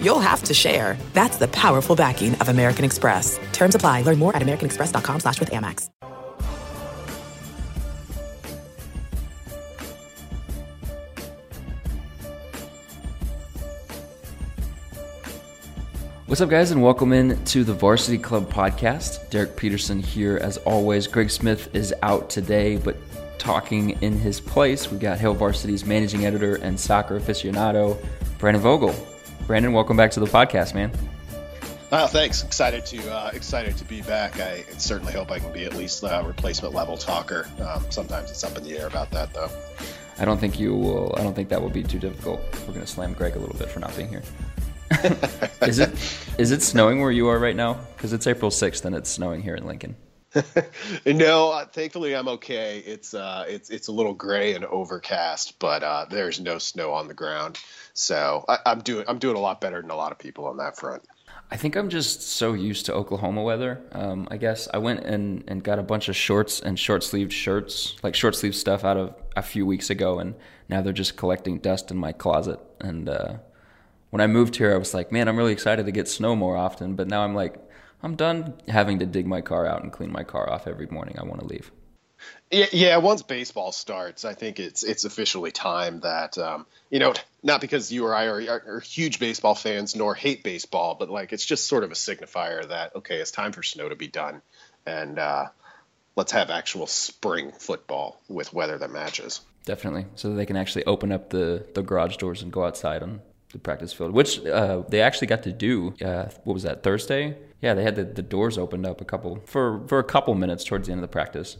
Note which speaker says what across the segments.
Speaker 1: you'll have to share. That's the powerful backing of American Express. Terms apply. Learn more at americanexpress.com slash with Amex.
Speaker 2: What's up, guys, and welcome in to the Varsity Club podcast. Derek Peterson here, as always. Greg Smith is out today, but talking in his place, we got Hail Varsity's managing editor and soccer aficionado, Brandon Vogel. Brandon, welcome back to the podcast, man.
Speaker 3: Oh, thanks. Excited to uh, excited to be back. I certainly hope I can be at least a replacement level talker. Um, sometimes it's up in the air about that, though.
Speaker 2: I don't think you will. I don't think that will be too difficult. We're going to slam Greg a little bit for not being here. is it is it snowing where you are right now? Because it's April sixth and it's snowing here in Lincoln.
Speaker 3: no, uh, thankfully I'm okay. It's uh, it's it's a little gray and overcast, but uh, there's no snow on the ground, so I, I'm doing I'm doing a lot better than a lot of people on that front.
Speaker 2: I think I'm just so used to Oklahoma weather. Um, I guess I went and, and got a bunch of shorts and short sleeved shirts, like short sleeve stuff, out of a few weeks ago, and now they're just collecting dust in my closet. And uh, when I moved here, I was like, man, I'm really excited to get snow more often. But now I'm like, I'm done having to dig my car out and clean my car off every morning. I want to leave.
Speaker 3: Yeah, yeah. Once baseball starts, I think it's it's officially time that um, you know, not because you or I are, are, are, huge baseball fans nor hate baseball, but like it's just sort of a signifier that okay, it's time for snow to be done, and uh, let's have actual spring football with weather that matches.
Speaker 2: Definitely, so that they can actually open up the the garage doors and go outside on the practice field, which uh, they actually got to do. Uh, what was that Thursday? Yeah, they had the, the doors opened up a couple for for a couple minutes towards the end of the practice.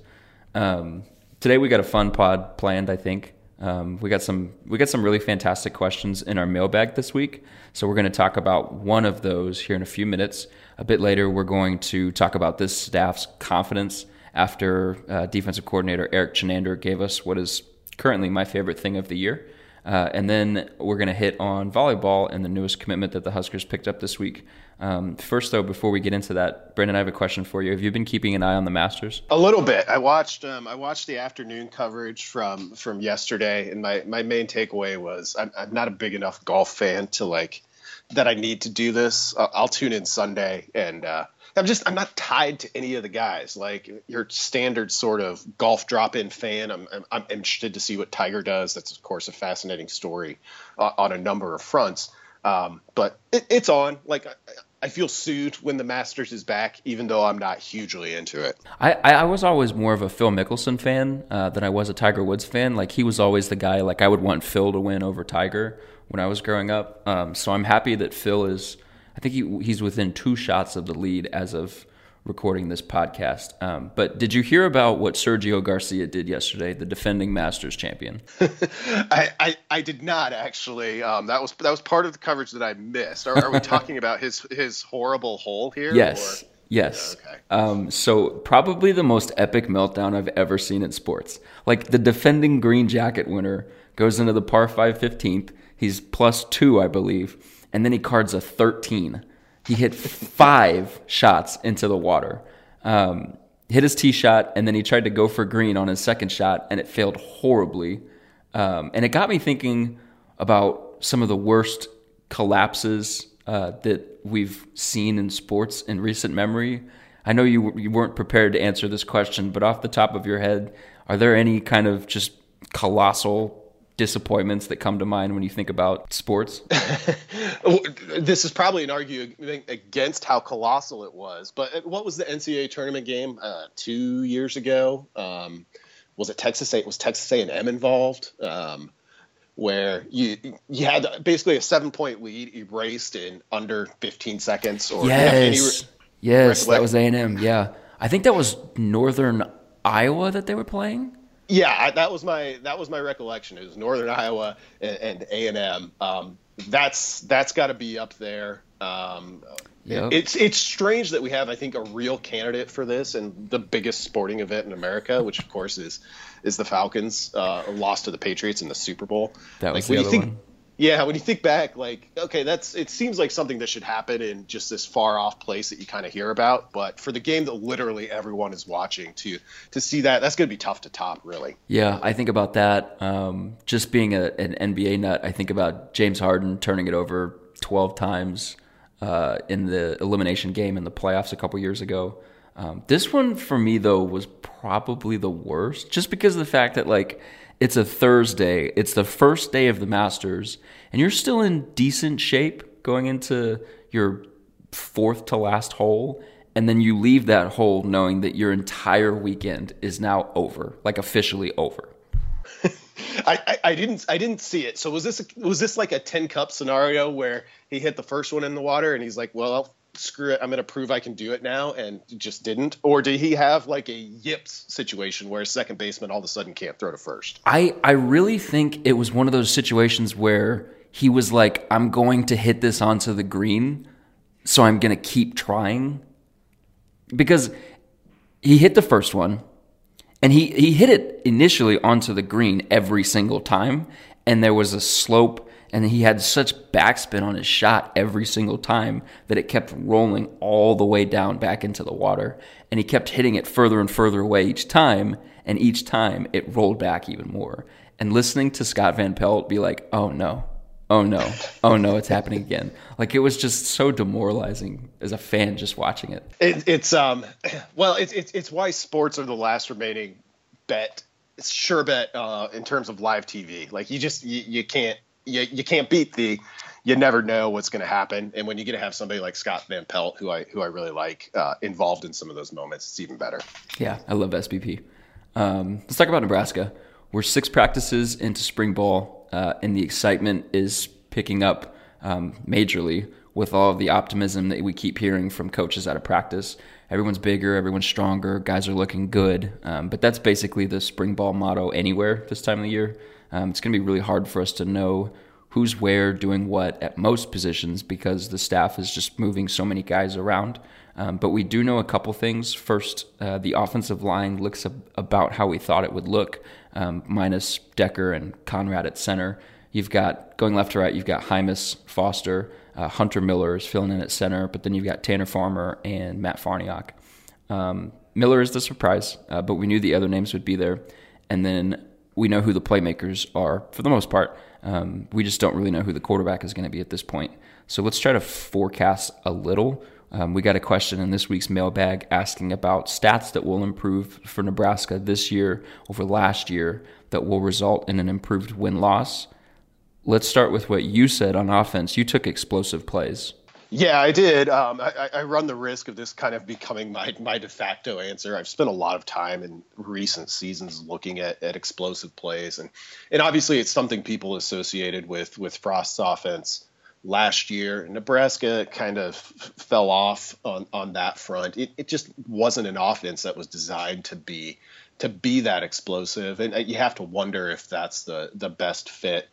Speaker 2: Um, today we got a fun pod planned. I think um, we got some we got some really fantastic questions in our mailbag this week. So we're going to talk about one of those here in a few minutes. A bit later, we're going to talk about this staff's confidence after uh, defensive coordinator Eric Chinander gave us what is currently my favorite thing of the year. Uh, and then we're going to hit on volleyball and the newest commitment that the Huskers picked up this week. Um, first, though, before we get into that, Brandon, I have a question for you. Have you been keeping an eye on the Masters?
Speaker 3: A little bit. I watched. Um, I watched the afternoon coverage from from yesterday, and my my main takeaway was I'm, I'm not a big enough golf fan to like that I need to do this. I'll, I'll tune in Sunday and. Uh, I'm just I'm not tied to any of the guys. Like your standard sort of golf drop-in fan. I'm, I'm, I'm interested to see what Tiger does. That's of course a fascinating story uh, on a number of fronts. Um, but it, it's on. Like I, I feel soothed when the Masters is back, even though I'm not hugely into it.
Speaker 2: I, I was always more of a Phil Mickelson fan uh, than I was a Tiger Woods fan. Like he was always the guy. Like I would want Phil to win over Tiger when I was growing up. Um, so I'm happy that Phil is I think he, he's within two shots of the lead as of recording this podcast. Um, but did you hear about what Sergio Garcia did yesterday, the defending Masters champion?
Speaker 3: I, I, I, did not actually. Um, that was that was part of the coverage that I missed. Are, are we talking about his his horrible hole here?
Speaker 2: Yes. Or? Yes. Yeah, okay. Um, so probably the most epic meltdown I've ever seen in sports. Like the defending green jacket winner goes into the par five 15th. He's plus two, I believe and then he cards a 13. He hit five shots into the water. Um, hit his tee shot, and then he tried to go for green on his second shot, and it failed horribly. Um, and it got me thinking about some of the worst collapses uh, that we've seen in sports in recent memory. I know you you weren't prepared to answer this question, but off the top of your head, are there any kind of just colossal disappointments that come to mind when you think about sports?
Speaker 3: this is probably an argument against how colossal it was. But what was the NCAA tournament game uh, two years ago? Um, was it Texas A? Was Texas A&M involved? Um, where you you had basically a seven point lead erased in under 15 seconds.
Speaker 2: Or yes, re- yes, that was A&M. Yeah, I think that was Northern Iowa that they were playing.
Speaker 3: Yeah, that was my that was my recollection. It was Northern Iowa and A and M. Um, that's that's got to be up there. Um,
Speaker 2: Yep.
Speaker 3: It's it's strange that we have, I think, a real candidate for this and the biggest sporting event in America, which of course is is the Falcons uh, lost to the Patriots in the Super Bowl.
Speaker 2: That was
Speaker 3: like,
Speaker 2: the other
Speaker 3: you think,
Speaker 2: one.
Speaker 3: Yeah, when you think back, like okay, that's it seems like something that should happen in just this far off place that you kind of hear about. But for the game that literally everyone is watching to to see that, that's going to be tough to top, really.
Speaker 2: Yeah, I think about that. Um, just being a, an NBA nut, I think about James Harden turning it over 12 times uh, in the elimination game in the playoffs a couple years ago. Um, this one for me though was probably the worst, just because of the fact that like it's a Thursday, it's the first day of the Masters, and you're still in decent shape going into your fourth to last hole, and then you leave that hole knowing that your entire weekend is now over, like officially over.
Speaker 3: I, I, I didn't I didn't see it. So was this was this like a ten cup scenario where he hit the first one in the water and he's like, well, screw it, I'm going to prove I can do it now, and just didn't, or did he have like a yips situation where a second baseman all of a sudden can't throw to first?
Speaker 2: I, I really think it was one of those situations where he was like, I'm going to hit this onto the green, so I'm going to keep trying. Because he hit the first one, and he, he hit it initially onto the green every single time, and there was a slope, and he had such backspin on his shot every single time that it kept rolling all the way down back into the water. And he kept hitting it further and further away each time, and each time it rolled back even more. And listening to Scott Van Pelt be like, oh no, oh no, oh no, it's happening again. Like it was just so demoralizing as a fan just watching it.
Speaker 3: It, it's um, well, it's it's it's why sports are the last remaining bet, sure bet uh, in terms of live TV. Like you just you, you can't you, you can't beat the you never know what's going to happen and when you get to have somebody like scott van pelt who i who i really like uh, involved in some of those moments it's even better
Speaker 2: Yeah, I love SBP. Um, let's talk about Nebraska. We're six practices into spring ball, uh, and the excitement is picking up um, majorly with all of the optimism that we keep hearing from coaches out of practice. Everyone's bigger, everyone's stronger, guys are looking good. Um, but that's basically the spring ball motto anywhere this time of the year. Um, it's going to be really hard for us to know who's where doing what at most positions because the staff is just moving so many guys around. Um, but we do know a couple things. First, uh, the offensive line looks ab- about how we thought it would look, um, minus Decker and Conrad at center. You've got going left to right. You've got Jaimes Foster, uh, Hunter Miller is filling in at center, but then you've got Tanner Farmer and Matt Farniok. Um, Miller is the surprise, uh, but we knew the other names would be there, and then we know who the playmakers are for the most part. Um, we just don't really know who the quarterback is going to be at this point. So let's try to forecast a little. Um, we got a question in this week's mailbag asking about stats that will improve for Nebraska this year over last year that will result in an improved win loss. Let's start with what you said on offense. You took explosive plays.
Speaker 3: Yeah i did um, I, I run the risk of this kind of becoming my, my de facto answer i've spent a lot of time in recent seasons looking at, at explosive plays and, and obviously it's something people associated with with frost's offense last year. Nebraska kind of fell off on, on that front. It, it just wasn't an offense that was designed to be to be that explosive, and uh, you have to wonder if that's the the best fit.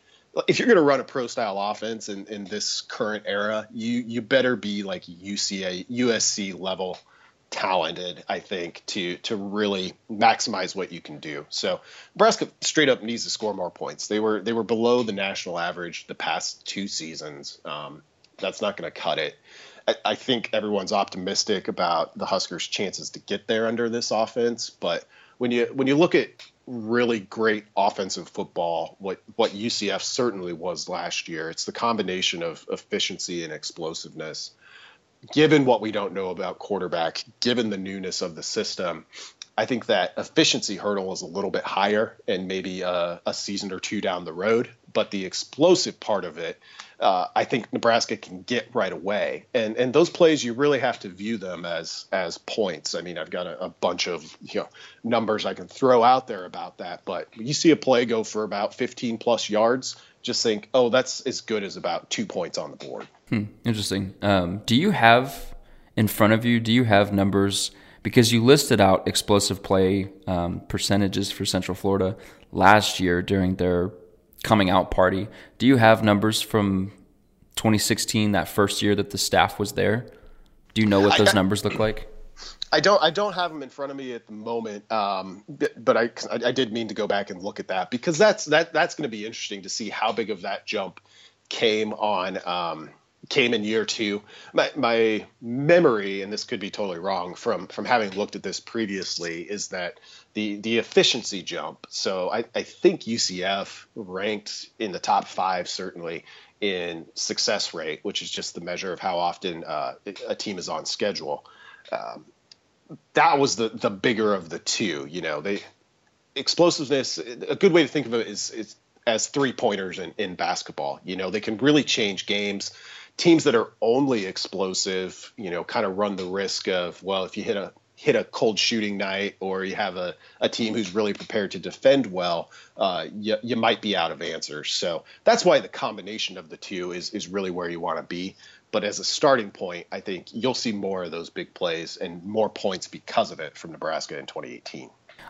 Speaker 3: If you're going to run a pro style offense in, in this current era, you you better be like UCA USC level talented, I think, to to really maximize what you can do. So Nebraska straight up needs to score more points. They were they were below the national average the past two seasons. Um, that's not going to cut it. I, I think everyone's optimistic about the Huskers' chances to get there under this offense, but when you when you look at really great offensive football, what what UCF certainly was last year, it's the combination of efficiency and explosiveness. Given what we don't know about quarterback, given the newness of the system, I think that efficiency hurdle is a little bit higher and maybe a, a season or two down the road. But the explosive part of it, uh, I think Nebraska can get right away. And and those plays you really have to view them as as points. I mean, I've got a, a bunch of you know numbers I can throw out there about that. But you see a play go for about 15 plus yards, just think, oh, that's as good as about two points on the board.
Speaker 2: Hmm, interesting. Um, do you have in front of you? Do you have numbers? Because you listed out explosive play um, percentages for Central Florida last year during their coming out party. Do you have numbers from 2016, that first year that the staff was there? Do you know what those I, numbers look like?
Speaker 3: I don't. I don't have them in front of me at the moment, um, but I, I did mean to go back and look at that because that's that that's going to be interesting to see how big of that jump came on um, came in year two. My, my memory, and this could be totally wrong from from having looked at this previously, is that the the efficiency jump. So I, I think UCF ranked in the top five certainly in success rate, which is just the measure of how often uh, a team is on schedule. Um, that was the the bigger of the two. You know, they explosiveness. A good way to think of it is is as three pointers in, in basketball. You know, they can really change games. Teams that are only explosive, you know, kind of run the risk of well, if you hit a hit a cold shooting night or you have a, a team who's really prepared to defend well, uh, you, you might be out of answers. So that's why the combination of the two is, is really where you want to be. But as a starting point, I think you'll see more of those big plays and more points because of it from Nebraska in 2018.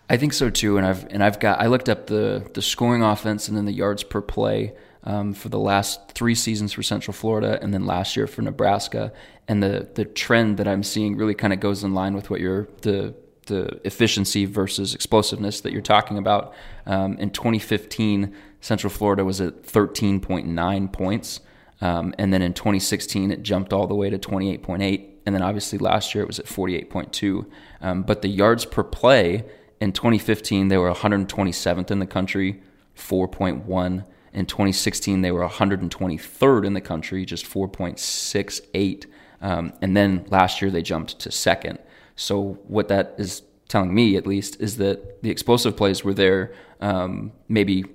Speaker 2: I think so too, and I've and I've got I looked up the the scoring offense and then the yards per play um, for the last three seasons for Central Florida and then last year for Nebraska, and the the trend that I'm seeing really kind of goes in line with what you're the the efficiency versus explosiveness that you're talking about. Um, in 2015, Central Florida was at 13.9 points. Um, and then in 2016, it jumped all the way to 28.8. And then obviously last year it was at 48.2. Um, but the yards per play in 2015, they were 127th in the country, 4.1. In 2016, they were 123rd in the country, just 4.68. Um, and then last year they jumped to second. So what that is telling me, at least, is that the explosive plays were there um, maybe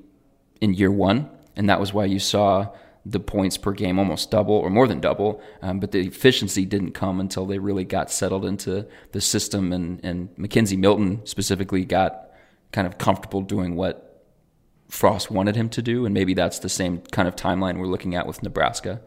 Speaker 2: in year one, and that was why you saw the points per game almost double or more than double, um, but the efficiency didn't come until they really got settled into the system. And, and McKenzie Milton specifically got kind of comfortable doing what Frost wanted him to do. And maybe that's the same kind of timeline we're looking at with Nebraska.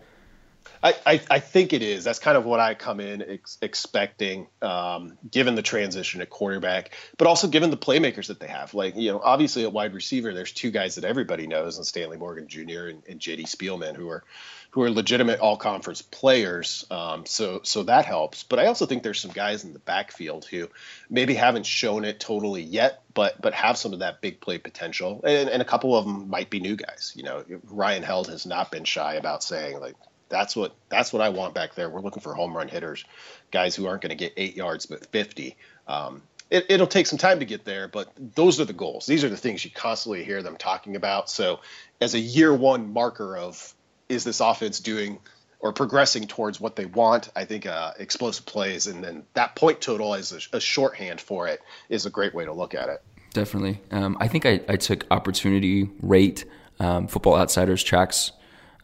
Speaker 3: I, I, think it is. That's kind of what I come in ex- expecting, um, given the transition at quarterback, but also given the playmakers that they have. Like, you know, obviously at wide receiver, there's two guys that everybody knows, and Stanley Morgan Jr. and, and J.D. Spielman, who are who are legitimate all-conference players. Um, so so that helps. But I also think there's some guys in the backfield who maybe haven't shown it totally yet, but but have some of that big play potential, and, and a couple of them might be new guys. You know, Ryan Held has not been shy about saying like that's what that's what I want back there. We're looking for home run hitters, guys who aren't going to get eight yards but 50. Um, it, will take some time to get there, but those are the goals. These are the things you constantly hear them talking about. So, as a year one marker of is this offense doing or progressing towards what they want, I think uh, explosive plays and then that point total as a, a, shorthand for it is a great way to look at it.
Speaker 2: Definitely. Um, I think I, I, took opportunity rate. Um, Football Outsiders tracks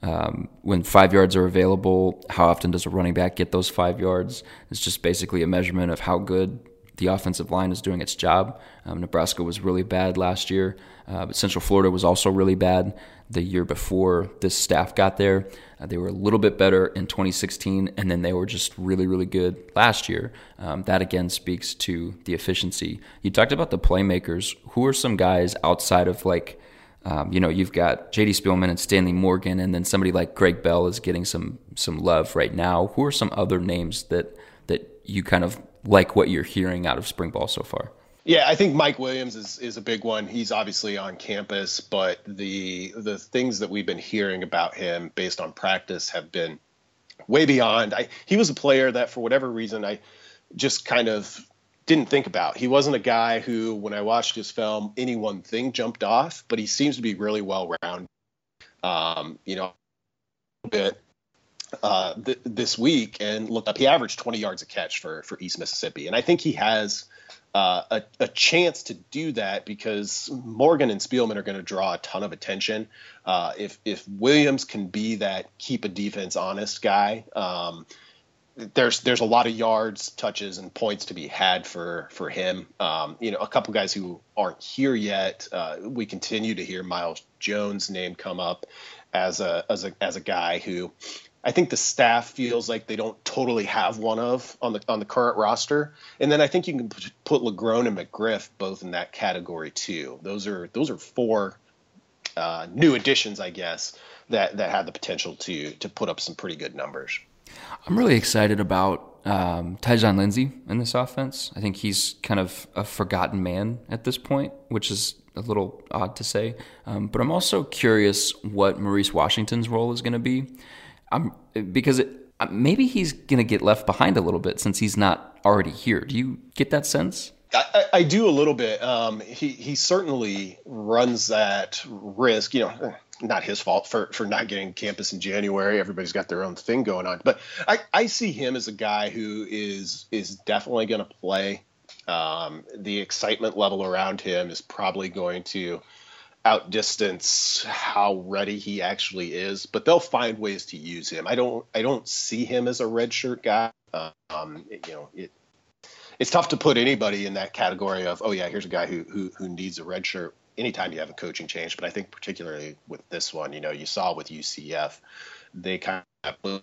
Speaker 2: um, when five yards are available, how often does a running back get those five yards? It's just basically a measurement of how good the offensive line is doing its job. Um, Nebraska was really bad last year, uh, but Central Florida was also really bad the year before this staff got there. Uh, they were a little bit better in 2016, and then they were just really, really good last year. Um, that again speaks to the efficiency. You talked about the playmakers. Who are some guys outside of like um, you know, you've got J.D. Spielman and Stanley Morgan, and then somebody like Greg Bell is getting some some love right now. Who are some other names that that you kind of like what you're hearing out of spring ball so far?
Speaker 3: Yeah, I think Mike Williams is, is a big one. He's obviously on campus, but the the things that we've been hearing about him based on practice have been way beyond. I, he was a player that, for whatever reason, I just kind of didn't think about. He wasn't a guy who, when I watched his film, any one thing jumped off, but he seems to be really well rounded. Um, you know, a bit uh, th- this week and looked up. He averaged 20 yards a catch for for East Mississippi, and I think he has uh, a, a, chance to do that because Morgan and Spielman are going to draw a ton of attention. Uh, if if Williams can be that keep a defense honest guy. Um, there's there's a lot of yards, touches, and points to be had for for him. Um, you know, a couple guys who aren't here yet. Uh, we continue to hear Miles Jones' name come up as a as a as a guy who I think the staff feels like they don't totally have one of on the on the current roster. And then I think you can put LeGrone and McGriff both in that category too. Those are those are four uh, new additions, I guess, that that have the potential to to put up some pretty good numbers.
Speaker 2: I'm really excited about um, Tyjon Lindsey in this offense. I think he's kind of a forgotten man at this point, which is a little odd to say. Um, but I'm also curious what Maurice Washington's role is going to be. Because it, maybe he's going to get left behind a little bit since he's not already here. Do you get that sense?
Speaker 3: I, I do a little bit. Um, he he certainly runs that risk. You know, not his fault for for not getting campus in January. Everybody's got their own thing going on, but I, I see him as a guy who is is definitely going to play. Um, the excitement level around him is probably going to outdistance how ready he actually is, but they'll find ways to use him. I don't I don't see him as a redshirt guy. Um, you know, it, it's tough to put anybody in that category of oh yeah, here's a guy who who, who needs a red shirt anytime you have a coaching change. But I think particularly with this one, you know, you saw with UCF, they kind of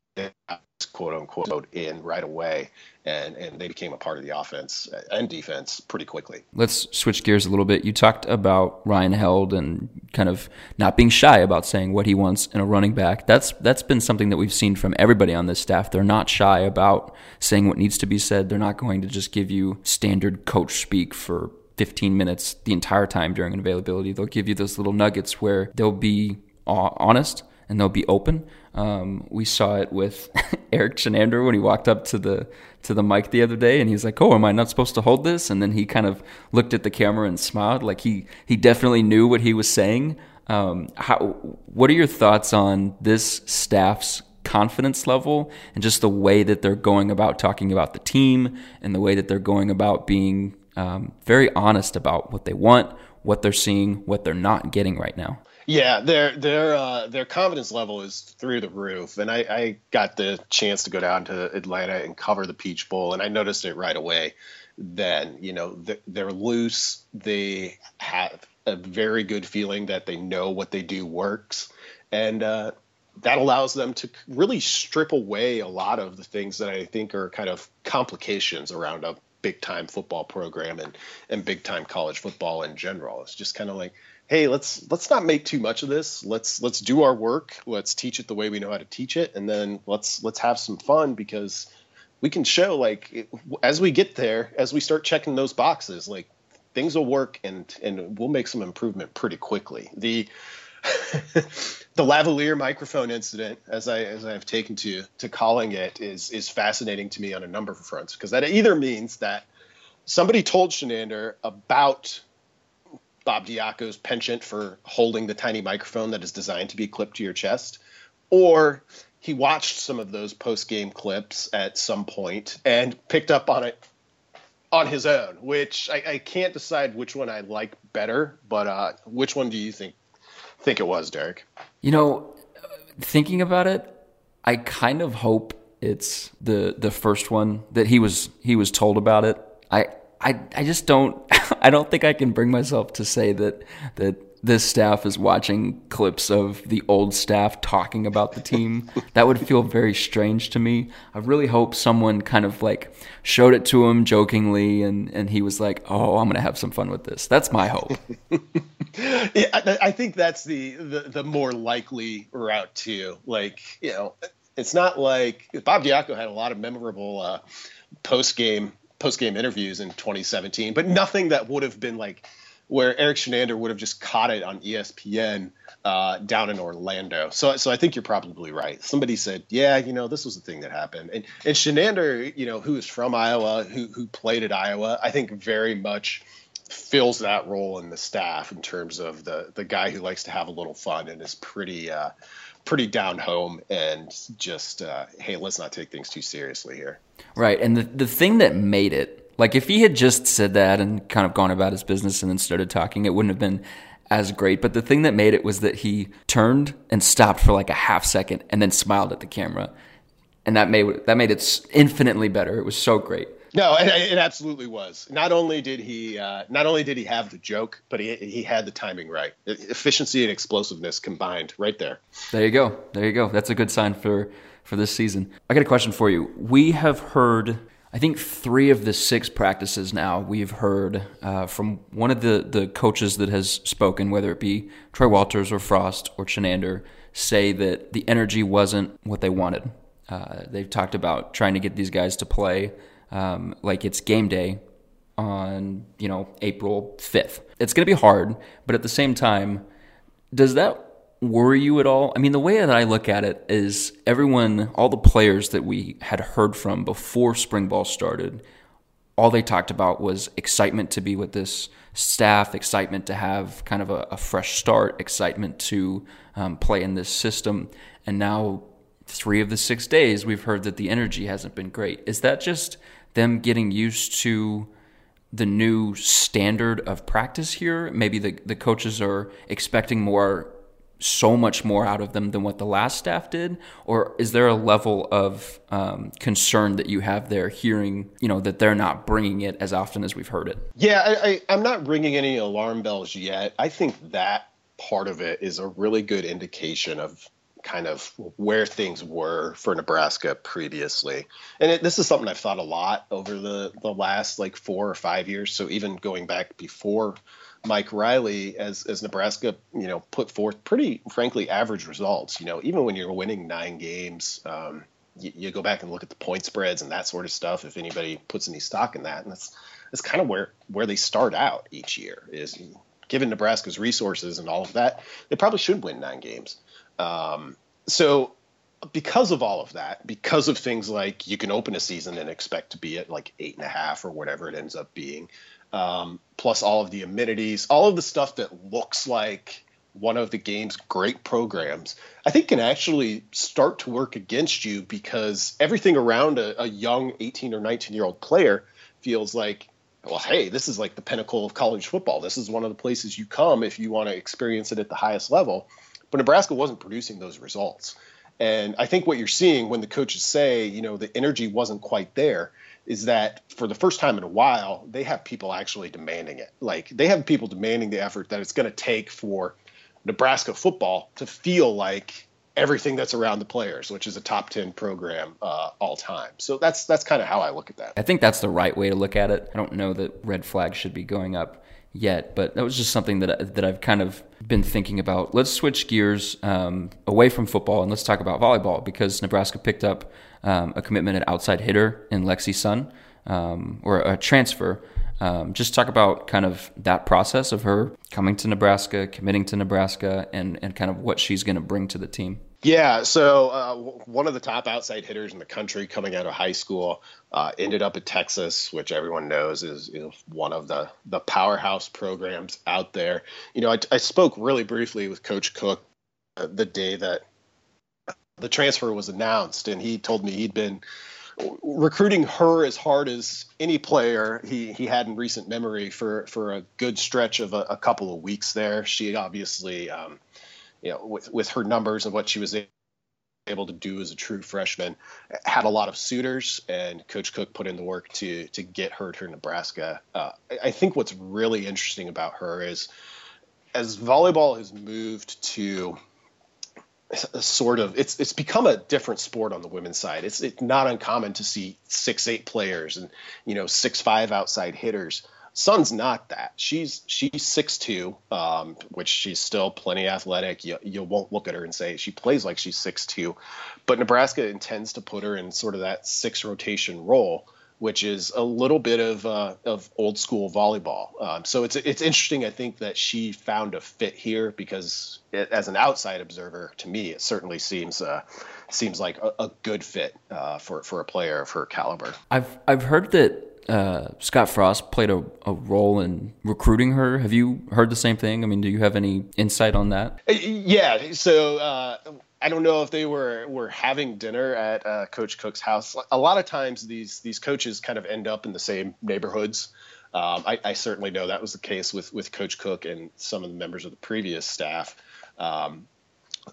Speaker 3: quote unquote in right away and and they became a part of the offense and defense pretty quickly.
Speaker 2: Let's switch gears a little bit. You talked about Ryan Held and kind of not being shy about saying what he wants in a running back. That's that's been something that we've seen from everybody on this staff. They're not shy about saying what needs to be said. They're not going to just give you standard coach speak for 15 minutes the entire time during an availability. They'll give you those little nuggets where they'll be honest and they'll be open. Um, we saw it with Eric Chinander when he walked up to the to the mic the other day, and he's like, "Oh, am I not supposed to hold this?" And then he kind of looked at the camera and smiled, like he he definitely knew what he was saying. Um, how, what are your thoughts on this staff's confidence level and just the way that they're going about talking about the team and the way that they're going about being um, very honest about what they want, what they're seeing, what they're not getting right now?
Speaker 3: Yeah, their their uh, their confidence level is through the roof, and I, I got the chance to go down to Atlanta and cover the Peach Bowl, and I noticed it right away. Then you know they're loose. They have a very good feeling that they know what they do works, and uh, that allows them to really strip away a lot of the things that I think are kind of complications around a big time football program and and big time college football in general. It's just kind of like hey let's let's not make too much of this. Let's let's do our work. Let's teach it the way we know how to teach it. And then let's let's have some fun because we can show like as we get there as we start checking those boxes like things will work and and we'll make some improvement pretty quickly. The the lavalier microphone incident as i as i've taken to to calling it is is fascinating to me on a number of fronts because that either means that somebody told Chinander about Bob Diaco's penchant for holding the tiny microphone that is designed to be clipped to your chest, or he watched some of those post game clips at some point and picked up on it on his own, which I, I can't decide which one I like better, but uh, which one do you think think it was, Derek?
Speaker 2: You know, thinking about it, I kind of hope it's the the first one that he was he was told about it. I I I just don't I don't think I can bring myself to say that that this staff is watching clips of the old staff talking about the team. that would feel very strange to me. I really hope someone kind of like showed it to him jokingly and and he was like, "Oh, I'm going to have some fun with this." That's my hope.
Speaker 3: yeah, I, I think that's the, the the more likely route too. Like, you know, it's not like Bob Diaco had a lot of memorable uh, post game post game interviews in 2017, but nothing that would have been like where Eric Chinander would have just caught it on ESPN uh, down in Orlando. So, so I think you're probably right. Somebody said, yeah, you know, this was the thing that happened. And, and Chinander, you know, who is from Iowa, who, who played at Iowa, I think very much fills that role in the staff in terms of the, the guy who likes to have a little fun and is pretty, uh, pretty down home and just uh, hey let's not take things too seriously here
Speaker 2: right and the, the thing that made it like if he had just said that and kind of gone about his business and then started talking it wouldn't have been as great but the thing that made it was that he turned and stopped for like a half second and then smiled at the camera and that made that made it infinitely better it was so great
Speaker 3: no, it, it, absolutely was. Not only did he uh, not only did he have the joke, but he he had the timing right. Efficiency and explosiveness combined, right there.
Speaker 2: There you go. There you go. That's a good sign for for this season. I got a question for you. We have heard. I think three of the six practices now we've heard uh, from one of the, the coaches that has spoken, whether it be Troy Walters or Frost or Chinander, say that the energy wasn't what they wanted Uh, they've talked about trying to get these guys to play um, like it's game day on you know April 5th. It's going to be hard, but at the same time, does that worry you at all? I mean, the way that I look at it is everyone, all the players that we had heard from before spring ball started, all they talked about was excitement to be with this staff, excitement to have kind of a, a fresh start, excitement to um, play in this system. And now, three of the six days, we've heard that the energy hasn't been great. Is that just them getting used to the new standard of practice here? Maybe the, the coaches are expecting more so much more out of them than what the last staff did or is there a level of um, concern that you have there hearing you know that they're not bringing it as often as we've heard it
Speaker 3: yeah I, I, i'm not ringing any alarm bells yet i think that part of it is a really good indication of kind of where things were for Nebraska previously. And it, this is something I've thought a lot over the, the last like four or five years. So even going back before Mike Riley, as, as Nebraska, you know, put forth pretty frankly average results, you know, even when you're winning nine games, um, you, you, go back and look at the point spreads and that sort of stuff. If anybody puts any stock in that, and that's, that's kind of where, where they start out each year is given Nebraska's resources and all of that, they probably should win nine games. Um, so because of all of that, because of things like you can open a season and expect to be at like eight and a half or whatever it ends up being, um, plus all of the amenities, all of the stuff that looks like one of the game's great programs, I think can actually start to work against you because everything around a, a young 18 or 19 year old player feels like, well, hey, this is like the pinnacle of college football. This is one of the places you come if you want to experience it at the highest level. But Nebraska wasn't producing those results. And I think what you're seeing when the coaches say, you know, the energy wasn't quite there is that for the first time in a while, they have people actually demanding it. Like they have people demanding the effort that it's going to take for Nebraska football to feel like everything that's around the players, which is a top 10 program uh, all time. So that's that's kind of how I look at that.
Speaker 2: I think that's the right way to look at it. I don't know that red flags should be going up yet, but that was just something that that I've kind of been thinking about. Let's switch gears um, away from football and let's talk about volleyball because Nebraska picked up um, a commitment at outside hitter in Lexi Sun um, or a transfer. Um, just talk about kind of that process of her coming to Nebraska, committing to Nebraska, and and kind of what she's going to bring to the team.
Speaker 3: Yeah, so uh, one of the top outside hitters in the country coming out of high school uh, ended up at Texas, which everyone knows is, one of the the powerhouse programs out there. You know, I, I spoke really briefly with Coach Cook uh, the day that the transfer was announced, and he told me he'd been recruiting her as hard as any player he, he had in recent memory for, for a good stretch of a, a couple of weeks there. She obviously um, you know, with, with her numbers and what she was able to do as a true freshman, had a lot of suitors, and Coach Cook put in the work to to get her to Nebraska. Uh, I think what's really interesting about her is as volleyball has moved to a sort of it's it's become a different sport on the women's side. It's it's not uncommon to see six eight players and you know six five outside hitters. Sun's not that. She's she's six two, um, which she's still plenty athletic. You, you won't look at her and say she plays like she's six two, but Nebraska intends to put her in sort of that six rotation role, which is a little bit of uh, of old school volleyball. Um, so it's it's interesting. I think that she found a fit here because it, as an outside observer, to me, it certainly seems uh, seems like a, a good fit uh, for for a player of her caliber.
Speaker 2: I've I've heard that uh, Scott Frost played a, a, role in recruiting her. Have you heard the same thing? I mean, do you have any insight on that?
Speaker 3: Uh, yeah. So uh, I don't know if they were were having dinner at uh, Coach Cook's house. A lot of times these these coaches kind of end up in the same neighborhoods. Um, I, I, certainly know that was the case with with Coach Cook and some of the members of the previous staff. Um,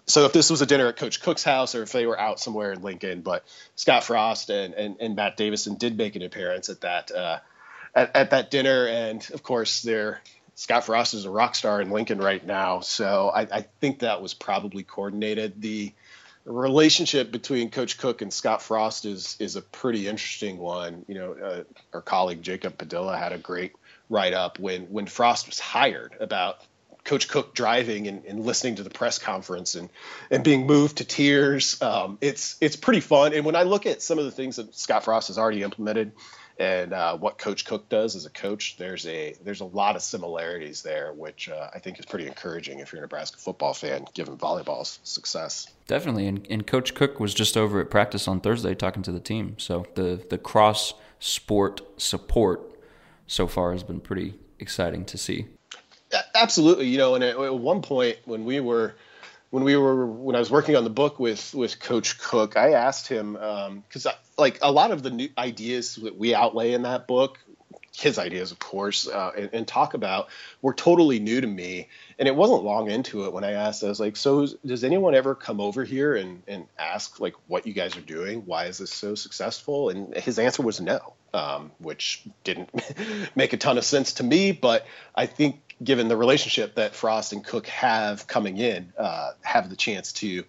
Speaker 3: so if this was a dinner at Coach Cook's house or if they were out somewhere in Lincoln, but Scott Frost and, and, and Matt Davison did make an appearance at that uh, at, at that dinner, and of course they're Scott Frost is a rock star in Lincoln right now, so I, I think that was probably coordinated. The relationship between Coach Cook and Scott Frost is is a pretty interesting one. You know, uh, our colleague Jacob Padilla had a great write up when when Frost was hired about Coach Cook driving and, and, listening to the press conference and and being moved to tears. Um, it's it's pretty fun. And when I look at some of the things that Scott Frost has already implemented and uh, what Coach Cook does as a coach, there's a there's a lot of similarities there, which uh, I think is pretty encouraging if you're a Nebraska football fan, given volleyball's success.
Speaker 2: Definitely, and, and Coach Cook was just over at practice on Thursday talking to the team. So the the cross sport support so far has been pretty exciting to see.
Speaker 3: Absolutely, you know, and at, at one point when we were when we were when I was working on the book with with Coach Cook, I asked him because um, like a lot of the new ideas that we outlay in that book, his ideas, of course, uh, and, and, talk about were totally new to me. And it wasn't long into it when I asked, I was like, so does anyone ever come over here and, and ask like what you guys are doing? Why is this so successful? And his answer was no, um, which didn't make a ton of sense to me. But I think given the relationship that Frost and Cook have coming in, uh, have the chance to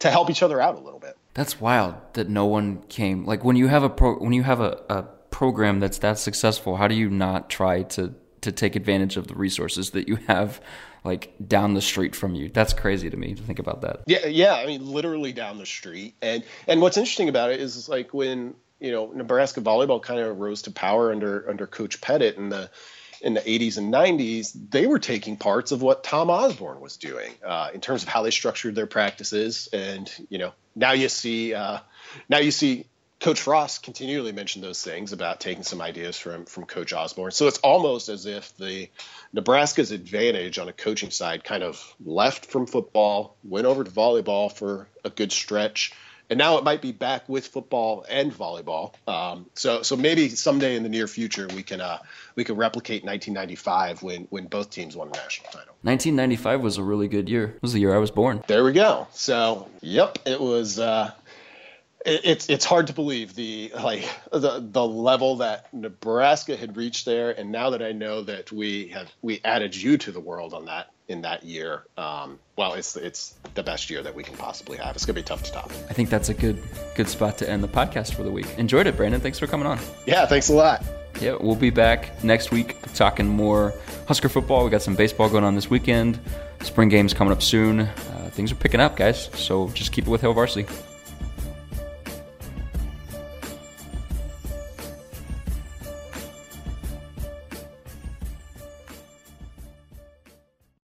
Speaker 3: to help each other out a little bit.
Speaker 2: That's wild that no one came. Like when you have a pro, when you have a, a program that's that successful, how do you not try to to take advantage of the resources that you have like down the street from you. That's crazy to me to think about that.
Speaker 3: Yeah, yeah, I mean literally down the street. And and what's interesting about it is like when, you know, Nebraska volleyball kind of rose to power under under coach Pettit and the in the 80s and 90s, they were taking parts of what Tom Osborne was doing uh, in terms of how they structured their practices. And you know, now you see uh, now you see Coach Frost continually mention those things about taking some ideas from from Coach Osborne. So it's almost as if the Nebraska's advantage on a coaching side kind of left from football, went over to volleyball for a good stretch, and now it might be back with football and volleyball. Um, so so maybe someday in the near future we can uh, we can replicate 1995 when when both teams won a national title.
Speaker 2: 1995 was a really good year. It was the year I was born.
Speaker 3: There we go. So yep, it was. Uh, it's it's hard to believe the like the the level that Nebraska had reached there, and now that I know that we have we added you to the world on that in that year, um, well, it's it's the best year that we can possibly have. It's gonna be tough to top.
Speaker 2: I think that's a good good spot to end the podcast for the week. Enjoyed it, Brandon. Thanks for coming on.
Speaker 3: Yeah, thanks a lot.
Speaker 2: Yeah, we'll be back next week talking more Husker football. We got some baseball going on this weekend. Spring games coming up soon. Uh, things are picking up, guys. So just keep it with Hail Varsity.